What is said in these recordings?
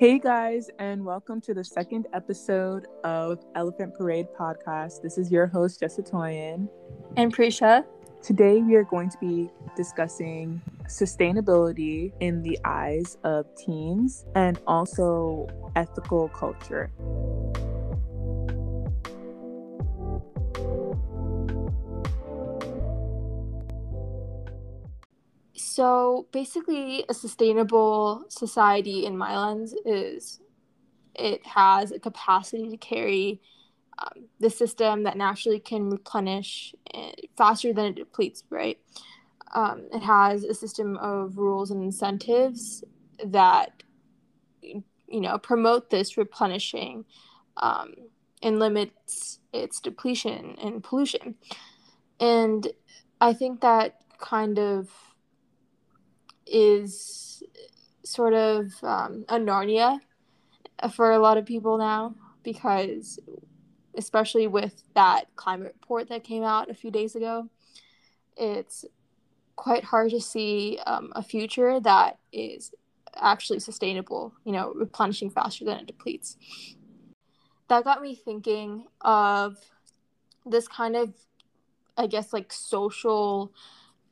Hey guys, and welcome to the second episode of Elephant Parade podcast. This is your host, Jessa Toyin. And Prisha. Today we are going to be discussing sustainability in the eyes of teens and also ethical culture. So basically, a sustainable society in my lens is it has a capacity to carry um, the system that naturally can replenish eh, faster than it depletes, right? Um, it has a system of rules and incentives that you know promote this replenishing um, and limits its depletion and pollution. And I think that kind of is sort of um, a Narnia for a lot of people now because especially with that climate report that came out a few days ago it's quite hard to see um, a future that is actually sustainable you know replenishing faster than it depletes. That got me thinking of this kind of i guess like social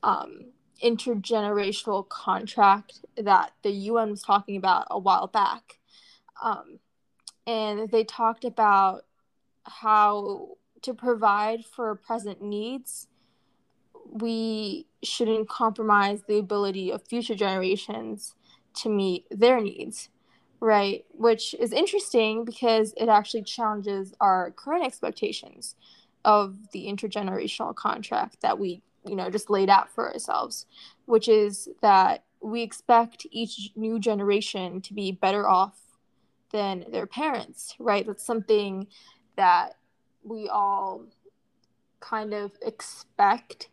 um, intergenerational contract that the UN was talking about a while back. Um, and they talked about how to provide for present needs, we shouldn't compromise the ability of future generations to meet their needs, right? Which is interesting because it actually challenges our current expectations of the intergenerational contract that we you know just laid out for ourselves which is that we expect each new generation to be better off than their parents right? That's something that we all kind of expect.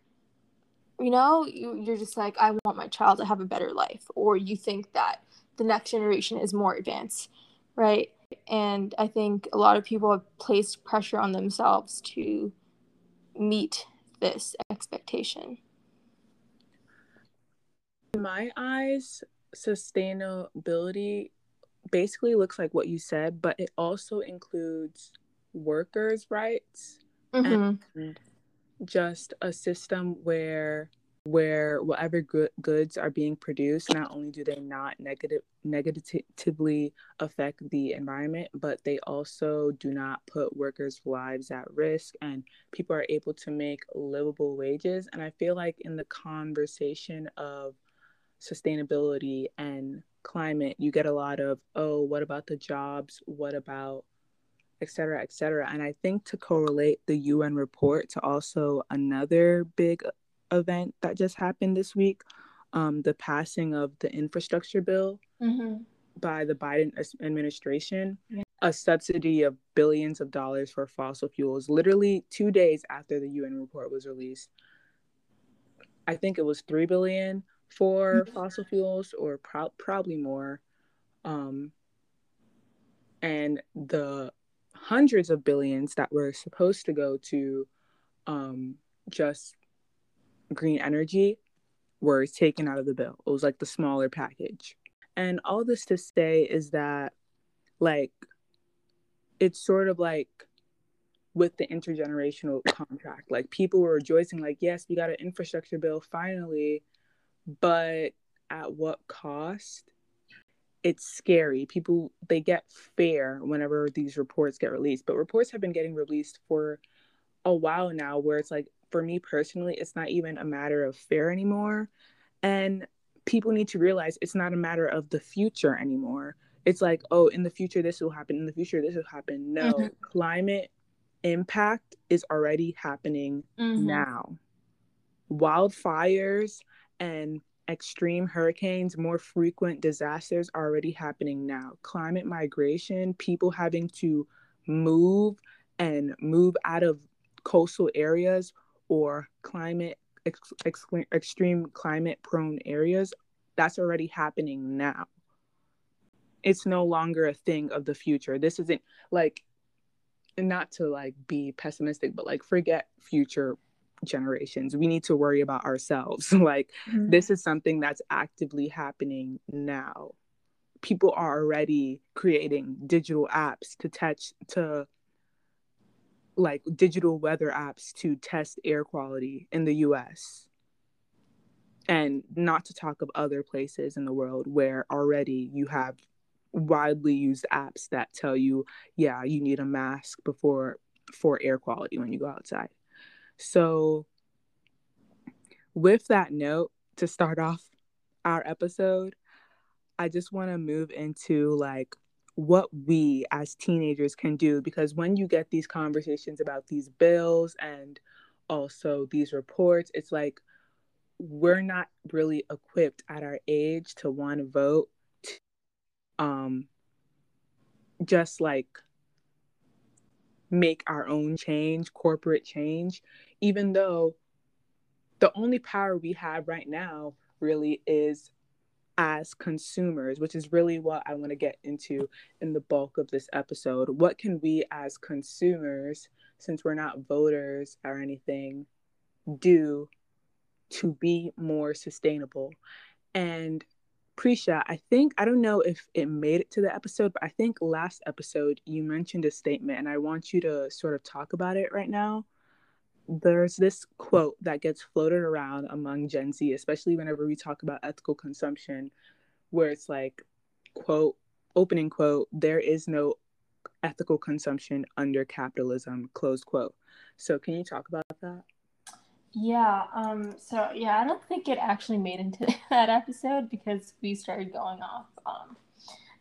You know you, you're just like i want my child to have a better life or you think that the next generation is more advanced right? And i think a lot of people have placed pressure on themselves to meet this expectation? In my eyes, sustainability basically looks like what you said, but it also includes workers' rights mm-hmm. and just a system where where whatever good goods are being produced, not only do they not negative negatively affect the environment, but they also do not put workers' lives at risk, and people are able to make livable wages. And I feel like in the conversation of sustainability and climate, you get a lot of, oh, what about the jobs? What about et cetera, et cetera. And I think to correlate the UN report to also another big event that just happened this week, um, the passing of the infrastructure bill mm-hmm. by the Biden administration, yeah. a subsidy of billions of dollars for fossil fuels, literally two days after the UN report was released. I think it was three billion for mm-hmm. fossil fuels, or pro- probably more. Um, and the hundreds of billions that were supposed to go to um, just green energy were taken out of the bill. It was like the smaller package. And all this to say is that, like, it's sort of like with the intergenerational contract. Like, people were rejoicing, like, yes, we got an infrastructure bill finally, but at what cost? It's scary. People, they get fear whenever these reports get released, but reports have been getting released for a while now where it's like for me personally, it's not even a matter of fear anymore. And people need to realize it's not a matter of the future anymore. It's like, oh, in the future, this will happen. In the future, this will happen. No, mm-hmm. climate impact is already happening mm-hmm. now. Wildfires and extreme hurricanes, more frequent disasters are already happening now. Climate migration, people having to move and move out of coastal areas or climate ex- ex- extreme climate prone areas that's already happening now. It's no longer a thing of the future. This isn't like not to like be pessimistic but like forget future generations. We need to worry about ourselves. Like mm-hmm. this is something that's actively happening now. People are already creating digital apps to touch to like digital weather apps to test air quality in the US. And not to talk of other places in the world where already you have widely used apps that tell you, yeah, you need a mask before for air quality when you go outside. So with that note to start off our episode, I just want to move into like what we as teenagers can do because when you get these conversations about these bills and also these reports it's like we're not really equipped at our age to want to vote um just like make our own change corporate change even though the only power we have right now really is as consumers, which is really what I want to get into in the bulk of this episode. What can we as consumers, since we're not voters or anything, do to be more sustainable? And Prisha, I think, I don't know if it made it to the episode, but I think last episode you mentioned a statement and I want you to sort of talk about it right now there's this quote that gets floated around among Gen Z, especially whenever we talk about ethical consumption, where it's like, quote, opening quote, there is no ethical consumption under capitalism, close quote. So can you talk about that? Yeah, um, so yeah, I don't think it actually made into that episode because we started going off um,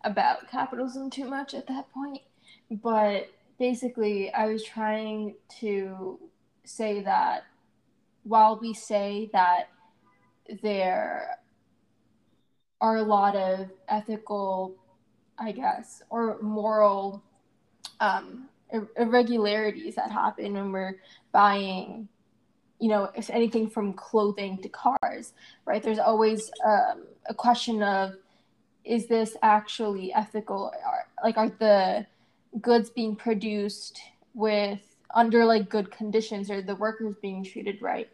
about capitalism too much at that point. But basically, I was trying to say that while we say that there are a lot of ethical, I guess, or moral um, irregularities that happen when we're buying, you know, if anything from clothing to cars, right? There's always um, a question of is this actually ethical? Like, are the goods being produced with under like good conditions or the workers being treated right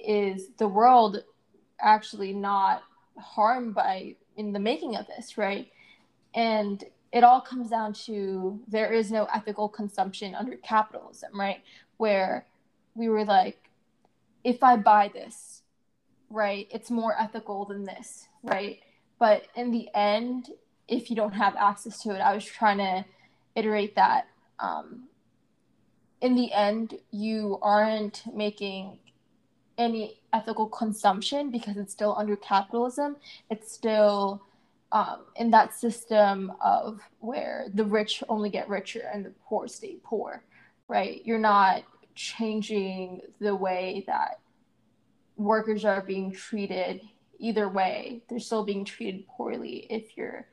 is the world actually not harmed by in the making of this right? And it all comes down to there is no ethical consumption under capitalism right? Where we were like if i buy this right it's more ethical than this right? But in the end if you don't have access to it i was trying to iterate that um, in the end, you aren't making any ethical consumption because it's still under capitalism. It's still um, in that system of where the rich only get richer and the poor stay poor, right? You're not changing the way that workers are being treated either way. They're still being treated poorly if you're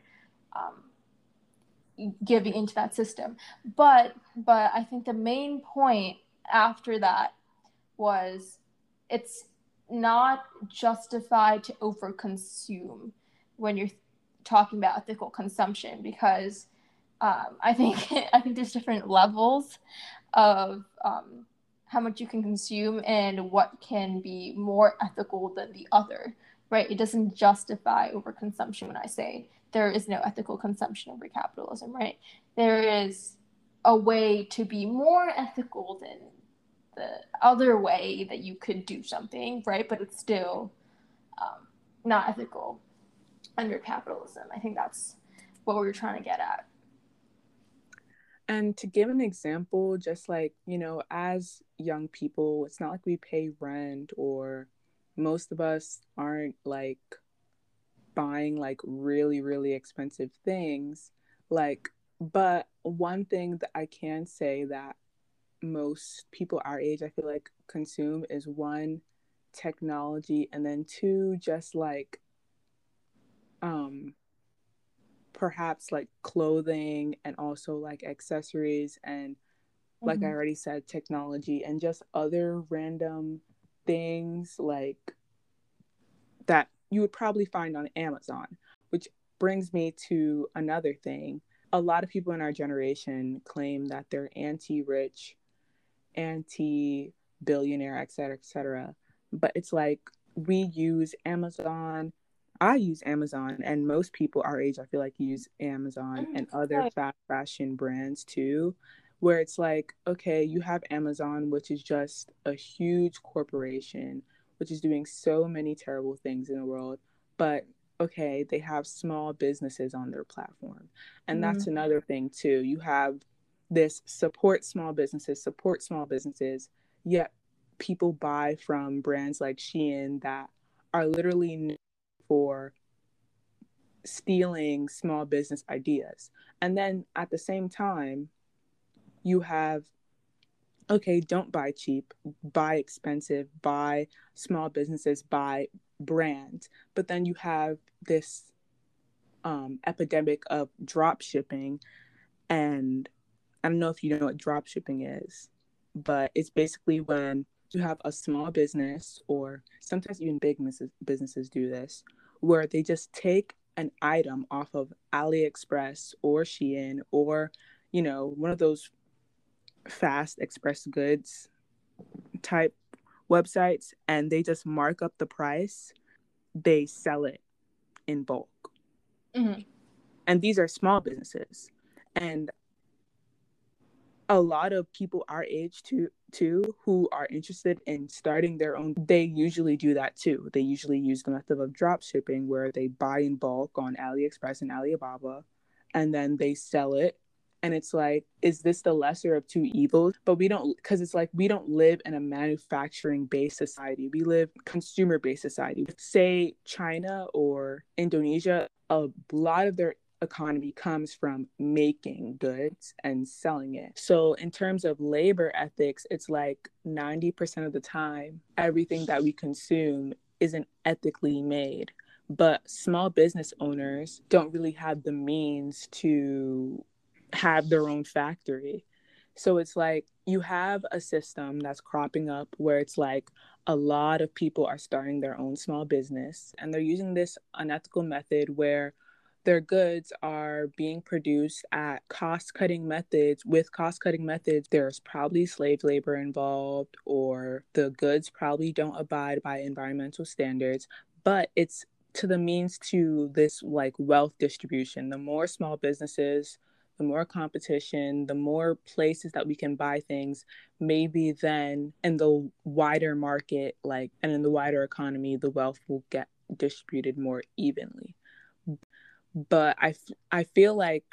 um, giving into that system. But but I think the main point after that was it's not justified to overconsume when you're talking about ethical consumption because um, I think I think there's different levels of um, how much you can consume and what can be more ethical than the other. Right? It doesn't justify overconsumption when I say there is no ethical consumption over capitalism, right? There is a way to be more ethical than the other way that you could do something, right? But it's still um, not ethical under capitalism. I think that's what we were trying to get at. And to give an example, just like, you know, as young people, it's not like we pay rent or most of us aren't like buying like really, really expensive things. Like, but one thing that I can say that most people our age, I feel like, consume is one, technology, and then two, just like, um, perhaps like clothing and also like accessories and like mm-hmm. I already said, technology and just other random things like that you would probably find on Amazon, which brings me to another thing. A lot of people in our generation claim that they're anti rich, anti billionaire, et cetera, et cetera. But it's like we use Amazon I use Amazon, and most people our age, I feel like, use Amazon Mm, and other fast fashion brands too, where it's like, okay, you have Amazon, which is just a huge corporation, which is doing so many terrible things in the world, but okay, they have small businesses on their platform. And that's Mhm. another thing too. You have this support small businesses, support small businesses, yet people buy from brands like Shein that are literally for stealing small business ideas. And then at the same time, you have okay, don't buy cheap, buy expensive, buy small businesses, buy brand. But then you have this um, epidemic of drop shipping. And I don't know if you know what drop shipping is, but it's basically when you have a small business, or sometimes even big businesses, businesses do this, where they just take an item off of AliExpress or Shein or, you know, one of those fast express goods type websites and they just mark up the price they sell it in bulk. Mhm. and these are small businesses. And a lot of people our age too too who are interested in starting their own they usually do that too. They usually use the method of drop shipping where they buy in bulk on aliexpress and alibaba and then they sell it and it's like is this the lesser of two evils but we don't because it's like we don't live in a manufacturing based society we live consumer based society say china or indonesia a lot of their economy comes from making goods and selling it. So, in terms of labor ethics, it's like 90% of the time, everything that we consume isn't ethically made. But small business owners don't really have the means to have their own factory. So, it's like you have a system that's cropping up where it's like a lot of people are starting their own small business and they're using this unethical method where their goods are being produced at cost cutting methods. With cost cutting methods, there's probably slave labor involved, or the goods probably don't abide by environmental standards, but it's to the means to this like wealth distribution. The more small businesses, the more competition, the more places that we can buy things, maybe then in the wider market, like, and in the wider economy, the wealth will get distributed more evenly but I, I feel like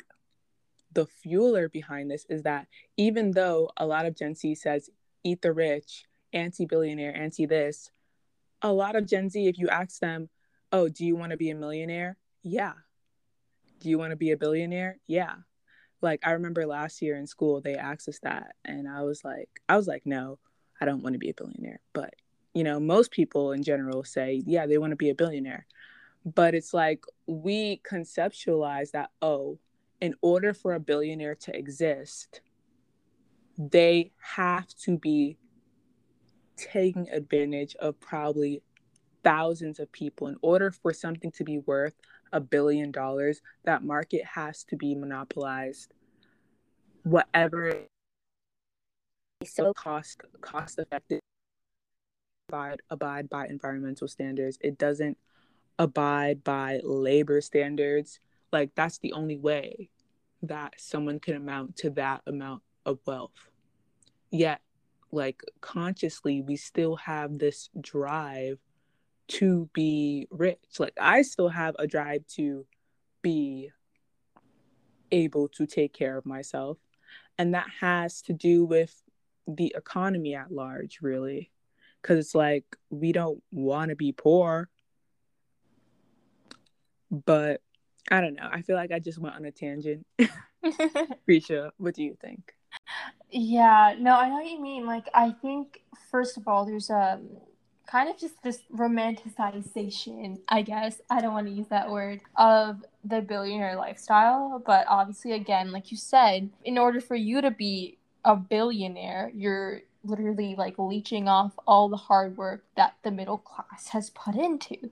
the fueler behind this is that even though a lot of Gen Z says eat the rich, anti billionaire, anti this, a lot of Gen Z, if you ask them, oh, do you want to be a millionaire? Yeah. Do you want to be a billionaire? Yeah. Like I remember last year in school, they asked us that. And I was like, I was like, no, I don't want to be a billionaire. But, you know, most people in general say, yeah, they want to be a billionaire but it's like we conceptualize that oh in order for a billionaire to exist they have to be taking advantage of probably thousands of people in order for something to be worth a billion dollars that market has to be monopolized. Whatever so cost cost effective abide, abide by environmental standards. It doesn't abide by labor standards. Like that's the only way that someone can amount to that amount of wealth. Yet like consciously we still have this drive to be rich like i still have a drive to be able to take care of myself and that has to do with the economy at large really because it's like we don't want to be poor but I don't know. I feel like I just went on a tangent. Prisha, what do you think? yeah, no, I know what you mean. Like, I think first of all, there's um kind of just this romanticization, I guess. I don't want to use that word of the billionaire lifestyle, but obviously, again, like you said, in order for you to be a billionaire, you're literally like leeching off all the hard work that the middle class has put into.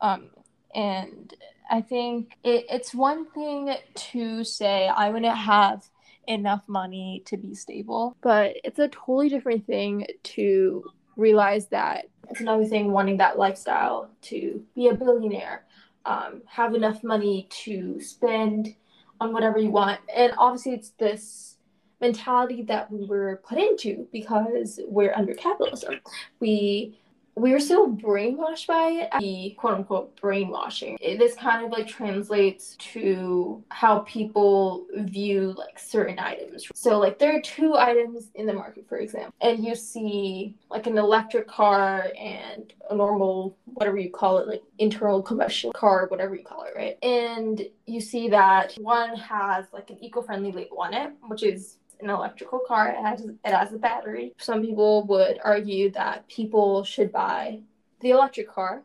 Um, and I think it, it's one thing to say, I wouldn't have enough money to be stable, but it's a totally different thing to realize that it's another thing wanting that lifestyle to be a billionaire. um, have enough money to spend on whatever you want. And obviously, it's this mentality that we were put into because we're under capitalism. We we were still brainwashed by it, the quote unquote brainwashing. It, this kind of like translates to how people view like certain items. So, like, there are two items in the market, for example, and you see like an electric car and a normal, whatever you call it, like internal combustion car, whatever you call it, right? And you see that one has like an eco friendly label on it, which is an electrical car. It has it has a battery. Some people would argue that people should buy the electric car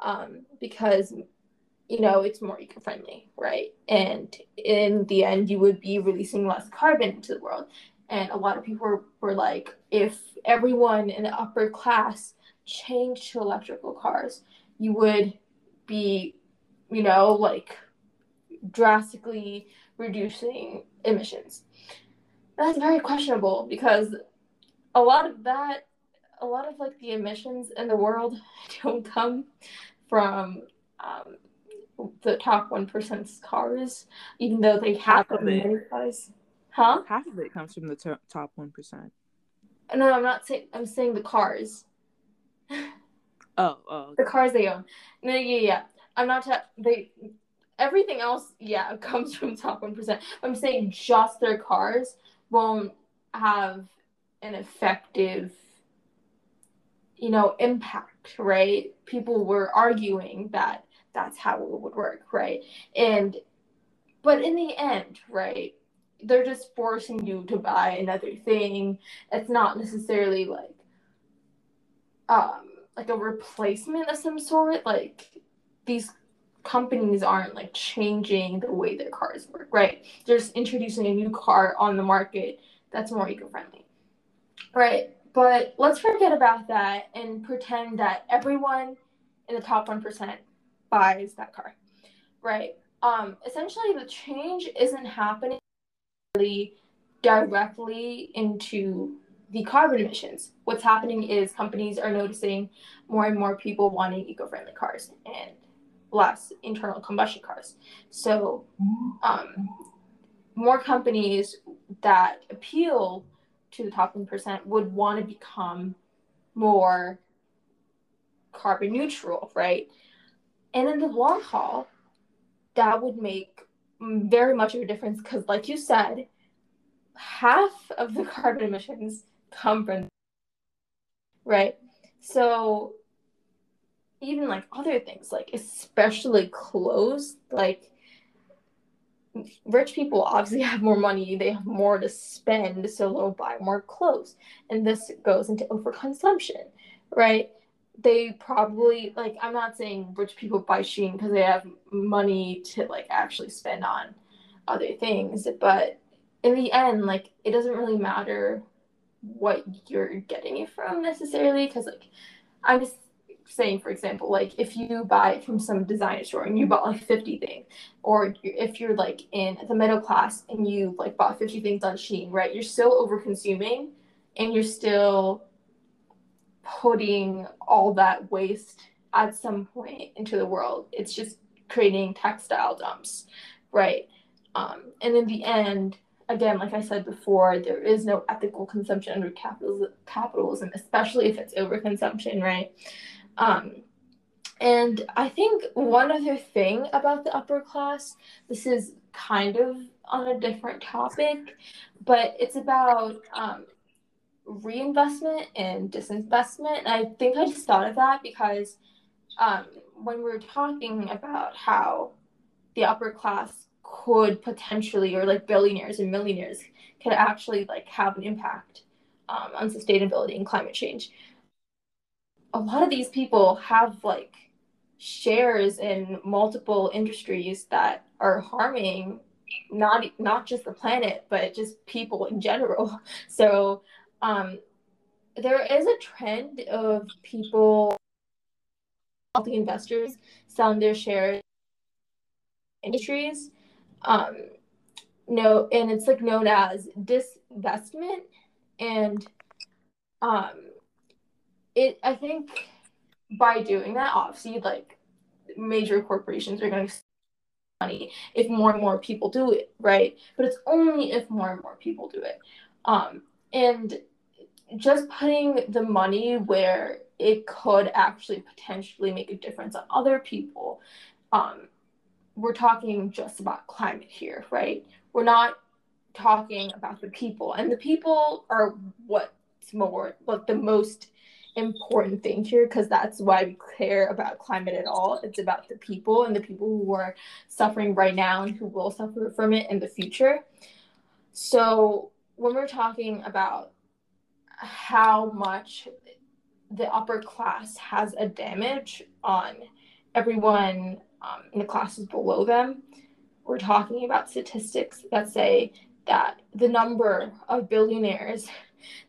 um, because you know it's more eco-friendly, right? And in the end, you would be releasing less carbon into the world. And a lot of people were, were like, if everyone in the upper class changed to electrical cars, you would be, you know, like drastically reducing emissions that's very questionable because a lot of that a lot of like the emissions in the world don't come from um, the top one percent's cars, even though they have Half many cars. Huh? Half of it comes from the to- top one percent. No, I'm not saying. I'm saying the cars. Oh, oh. The cars they own. No, yeah, yeah. I'm not. Ta- they. Everything else, yeah, comes from top one percent. I'm saying just their cars won't have an effective you know impact right? People were arguing that that's how it would work right? And but in the end right they're just forcing you to buy another thing. It's not necessarily like um like a replacement of some sort. Like these companies aren't like changing the way their cars work, right? They're just introducing a new car on the market that's more eco-friendly. Right? But let's forget about that and pretend that everyone in the top 1% buys that car. Right? Um essentially the change isn't happening really directly into the carbon emissions. What's happening is companies are noticing more and more people wanting eco-friendly cars and less internal combustion cars. So, um, more companies that appeal to the top 1% would want to become more carbon neutral, right? And in the long haul, that would make very much of a difference because, like you said, half of the carbon emissions come from, right? So even like other things, like especially clothes, like rich people obviously have more money, they have more to spend, so they'll buy more clothes. And this goes into overconsumption, right? They probably like I'm not saying rich people buy Shein because they have money to like actually spend on other things, but in the end, like it doesn't really matter what you're getting it from necessarily because like I'm just saying, for example, like if you buy from some designer store and you bought like 50 things, or if you're like in the middle class and you like bought 50 things on Shein, right? You're still over consuming and you're still putting all that waste at some point into the world. It's just creating textile dumps, right? Um, and in the end, again, like I said before, there is no ethical consumption under capitalism, capitalism especially if it's overconsumption, right? Um, and I think one other thing about the upper class, this is kind of on a different topic, but it's about um, reinvestment and disinvestment. And I think I just thought of that because um, when we were talking about how the upper class could potentially, or like billionaires and millionaires, could actually like have an impact um, on sustainability and climate change a lot of these people have like shares in multiple industries that are harming not not just the planet but just people in general. So um there is a trend of people the investors selling their shares industries um no and it's like known as disinvestment and um it I think by doing that, obviously, like major corporations are going to money if more and more people do it, right? But it's only if more and more people do it. Um, and just putting the money where it could actually potentially make a difference on other people. Um, we're talking just about climate here, right? We're not talking about the people, and the people are what's more, what the most important thing here because that's why we care about climate at all. It's about the people and the people who are suffering right now and who will suffer from it in the future. So, when we're talking about how much the upper class has a damage on everyone um, in the classes below them, we're talking about statistics that say that the number of billionaires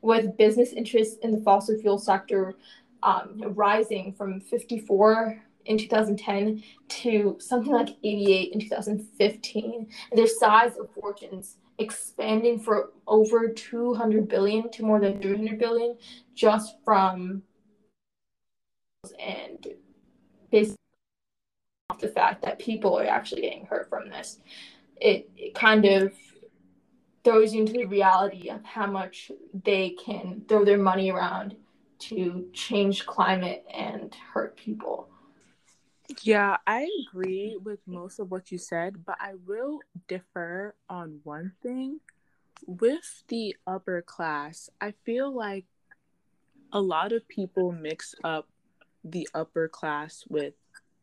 with business interests in the fossil fuel sector um, rising from 54 in 2010 to something like 88 in 2015. And their size of fortunes expanding for over 200 billion to more than 300 billion just from and based off the fact that people are actually getting hurt from this. It, it kind of throws you into the reality of how much they can throw their money around to change climate and hurt people. Yeah, I agree with most of what you said, but I will differ on one thing. With the upper class, I feel like a lot of people mix up the upper class with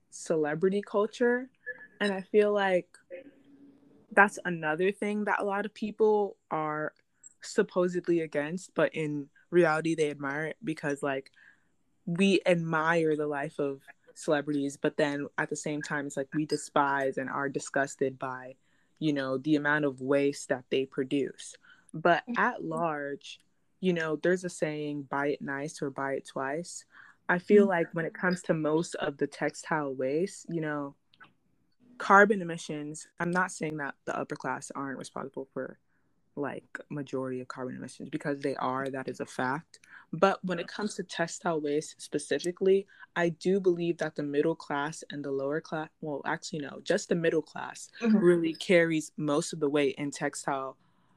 celebrity culture. And I feel like that's another thing that a lot of people are supposedly against, but in reality they admire it because like we admire the life of celebrities, but then at the same time it's like we despise and are disgusted by, you know, the amount of waste that they produce. But at large, you know, there's a saying buy it nice or buy it twice. I feel mm-hmm. like when it comes to most of the textile waste, you know, carbon emissions i'm not saying that the upper class aren't responsible for like majority of carbon emissions because they are that is a fact but when it comes to textile waste specifically i do believe that the middle class and the lower class well actually no just the middle class mm-hmm. really carries most of the weight in textile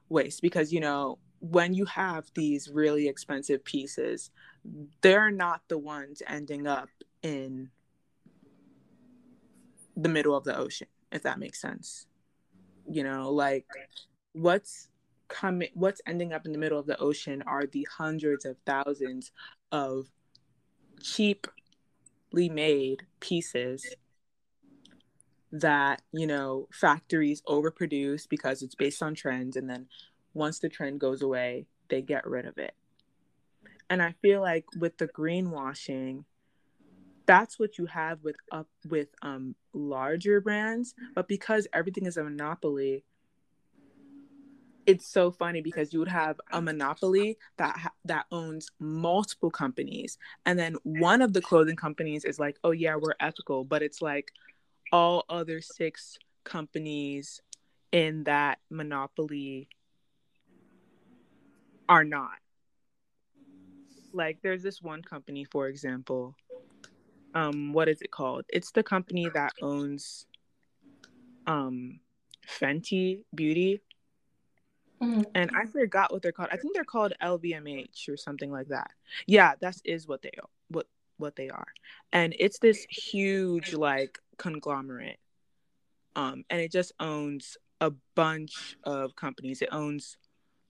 waste because you know when you have these really expensive pieces they're not the ones ending up in the middle of the ocean, if that makes sense. You know, like what's coming what's ending up in the middle of the ocean are the hundreds of thousands of cheaply made pieces that, you know, factories overproduce because it's based on trends and then once the trend goes away, they get rid of it. And I feel like with the greenwashing, that's what you have with up with um larger brands but because everything is a monopoly it's so funny because you would have a monopoly that ha- that owns multiple companies and then one of the clothing companies is like oh yeah we're ethical but it's like all other six companies in that monopoly are not. Like there's this one company for example um what is it called? It's the company that owns um Fenty Beauty. Mm-hmm. And I forgot what they're called. I think they're called LVMH or something like that. Yeah, that is what they are. What what they are. And it's this huge like conglomerate. Um and it just owns a bunch of companies. It owns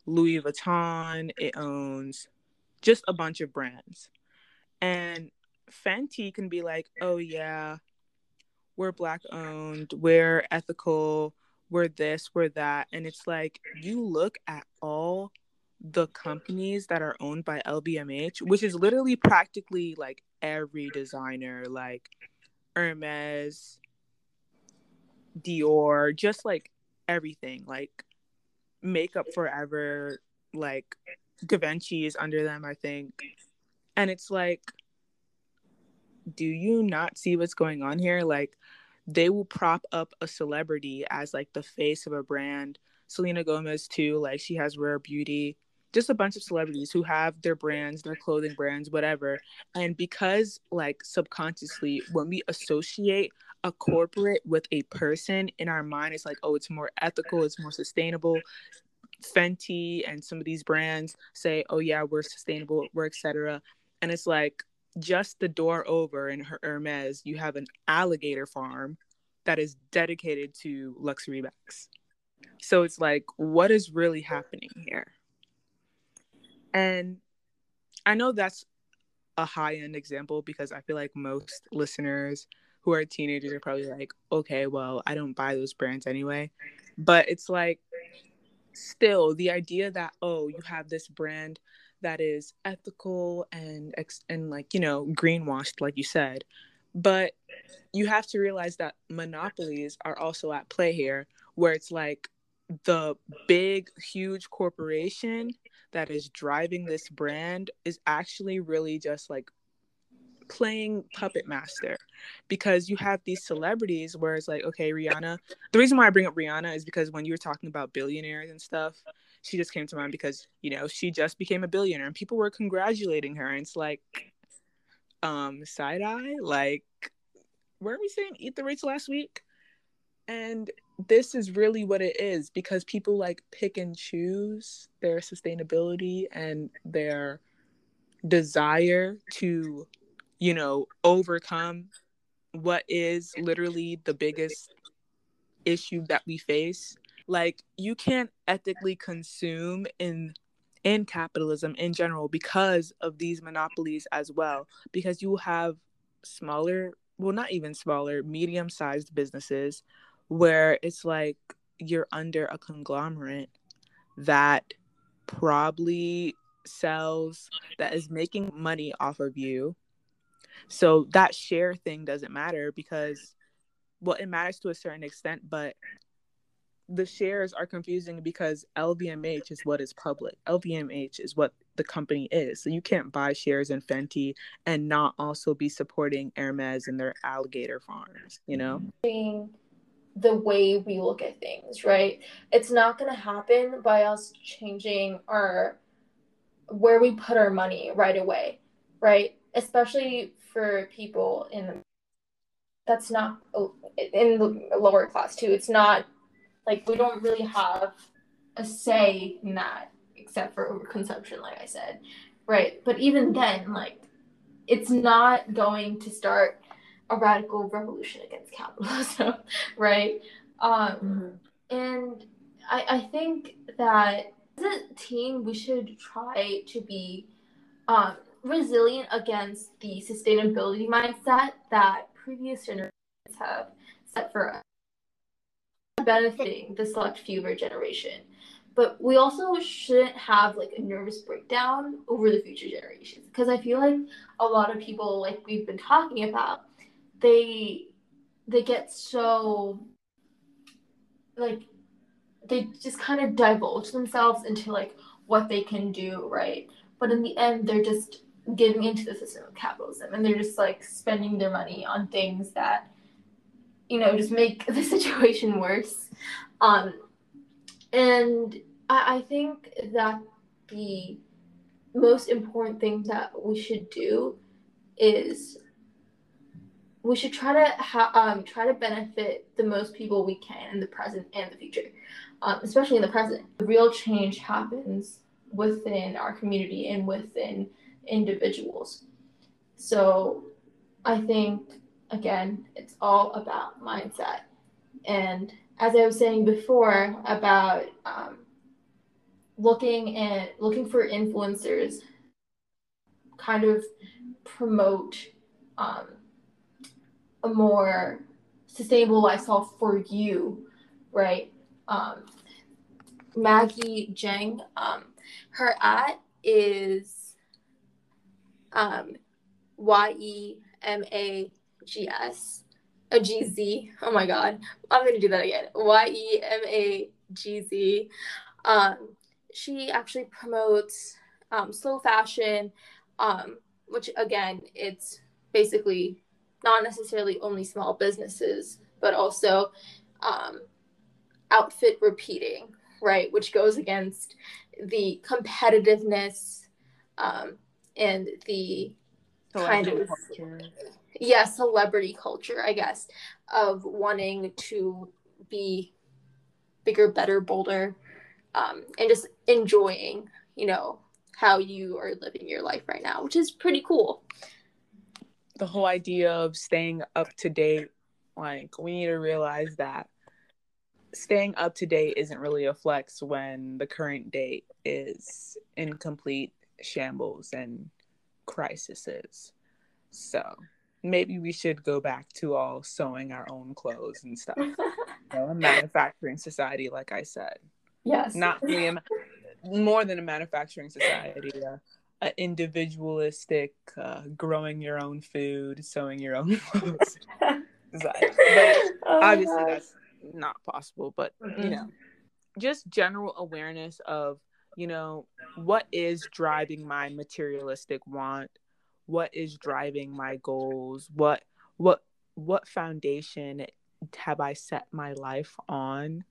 Louis Vuitton, it owns just a bunch of brands. And Fenty can be like, oh yeah, we're black owned, we're ethical, we're this, we're that. And it's like you look at all the companies that are owned by LVMH, which is literally practically like every designer, like Hermes, Dior, just like everything, like Makeup Forever, like Givenchy is under them, I think. And it's like do you not see what's going on here? Like, they will prop up a celebrity as like the face of a brand. Selena Gomez, too, like, she has Rare Beauty. Just a bunch of celebrities who have their brands, their clothing brands, whatever. And because, like, subconsciously, when we associate a corporate with a person in our mind it's like oh it's more ethical it's more sustainable fenty and some of these brands say oh yeah we're sustainable we're etc and it's like just the door over in Her- hermes you have an alligator farm that is dedicated to luxury bags so it's like what is really happening here and i know that's a high end example because i feel like most listeners who are teenagers are probably like, okay, well, I don't buy those brands anyway. But it's like, still, the idea that, oh, you have this brand that is ethical and and like you know greenwashed like you said. But you have to realize that monopolies are also at play here where it's like the big huge corporation that is driving this brand is actually really just like playing puppet master. Because you have these celebrities where it's like okay rihanna the reason why i bring up rihanna is because when you were talking about billionaires and stuff she just came to mind because you know she just became a billionaire and people were congratulating her and it's like um side eye like weren't we saying eat the rich last week and this is really what it is because people like pick and choose their sustainability and their desire to you know, overcome what is literally the biggest issue that we face. Like you can't ethically consume in in capitalism in general because of these monopolies as well because you have smaller well not even smaller medium sized businesses where it's like you're under a conglomerate that probably sells that is making money off of you. So that share thing doesn't matter because, well, it matters to a certain extent, but the shares are confusing because LVMH is what is public. LVMH is what the company is. So you can't buy shares in Fenty and not also be supporting Hermes and their alligator farms, you know? The way we look at things, right? It's not going to happen by us changing our where we put our money right away, right? Especially for people in that's not in the lower class too. It's not like we don't really have a say in that except for overconsumption, like I said, right? But even then, like it's not going to start a radical revolution against capitalism, right? Um, mm-hmm. And I, I think that as a team, we should try to be um, resilient against the sustainability mindset that previous generations have set for us, benefiting the select few of our generation. But we also shouldn't have like a nervous breakdown over the future generations because I feel like a lot of people, like we've been talking about, they they get so like they just kind of divulge themselves into like what they can do, right? But in the end, they're just getting into the system of capitalism and they're just like spending their money on things that you know just make the situation worse um and I, I think that the most important thing that we should do is we should try to ha- um, try to benefit the most people we can in the present and the future, um, especially in the present. The real change happens within our community and within individuals. So I think, again, it's all about mindset. And as I was saying before about um, looking and looking for influencers, kind of promote um, a more sustainable lifestyle for you, right? Um, Maggie Jiang, um, her at is um, Y E M A G S, a G Z. Oh my God, I'm gonna do that again. Y E M A G Z. Um, she actually promotes um, slow fashion, um, which again, it's basically not necessarily only small businesses, but also um, outfit repeating, right? Which goes against the competitiveness um, and the kind of culture. Yeah celebrity culture i guess of wanting to be bigger better bolder um, and just enjoying you know how you are living your life right now which is pretty cool. The whole idea of staying up to date like we need to realize that staying up to date isn't really a flex when the current date is in complete shambles and crises. So maybe we should go back to all sewing our own clothes and stuff. you know, a manufacturing society, like I said. Yes. Not really more than a manufacturing society, uh, an individualistic, uh, growing your own food, sewing your own clothes. but oh obviously, that's not possible. But mm-hmm. you know, just general awareness of you know what is driving my materialistic want what is driving my goals? What what what foundation have i set my life on?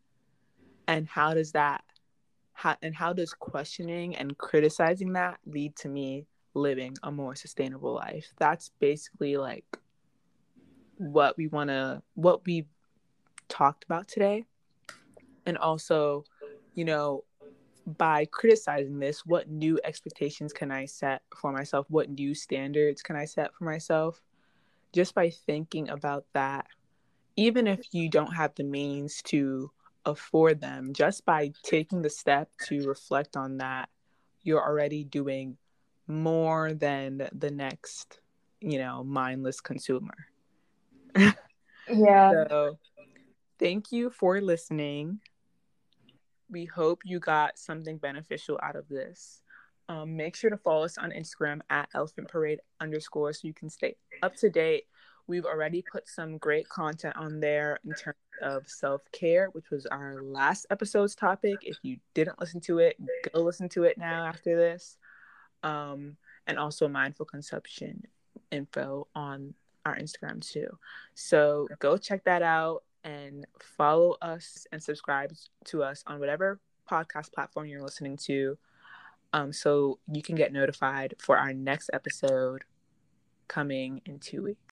And how does that how, and how does questioning and criticizing that lead to me living a more sustainable life? That's basically like what we want to what we talked about today. And also you know by criticizing this, what new expectations can I set for myself? What new standards can I set for myself? Just by thinking about that, even if you don't have the means to afford them, just by taking the step to reflect on that, you're already doing more than the next, you know, mindless consumer. yeah. So, thank you for listening we hope you got something beneficial out of this. Um, make sure to follow us on Instagram at elephant parade underscore so you can stay up to date. We've already put some great content on there in terms of self care, which was our last episode's topic. If you didn't listen to it, go listen to it now after this. Um, and also mindful consumption info on our Instagram too. So go check that out and follow us and subscribe to us on whatever podcast platform you're listening to um, so you can get notified for our next episode coming in two weeks.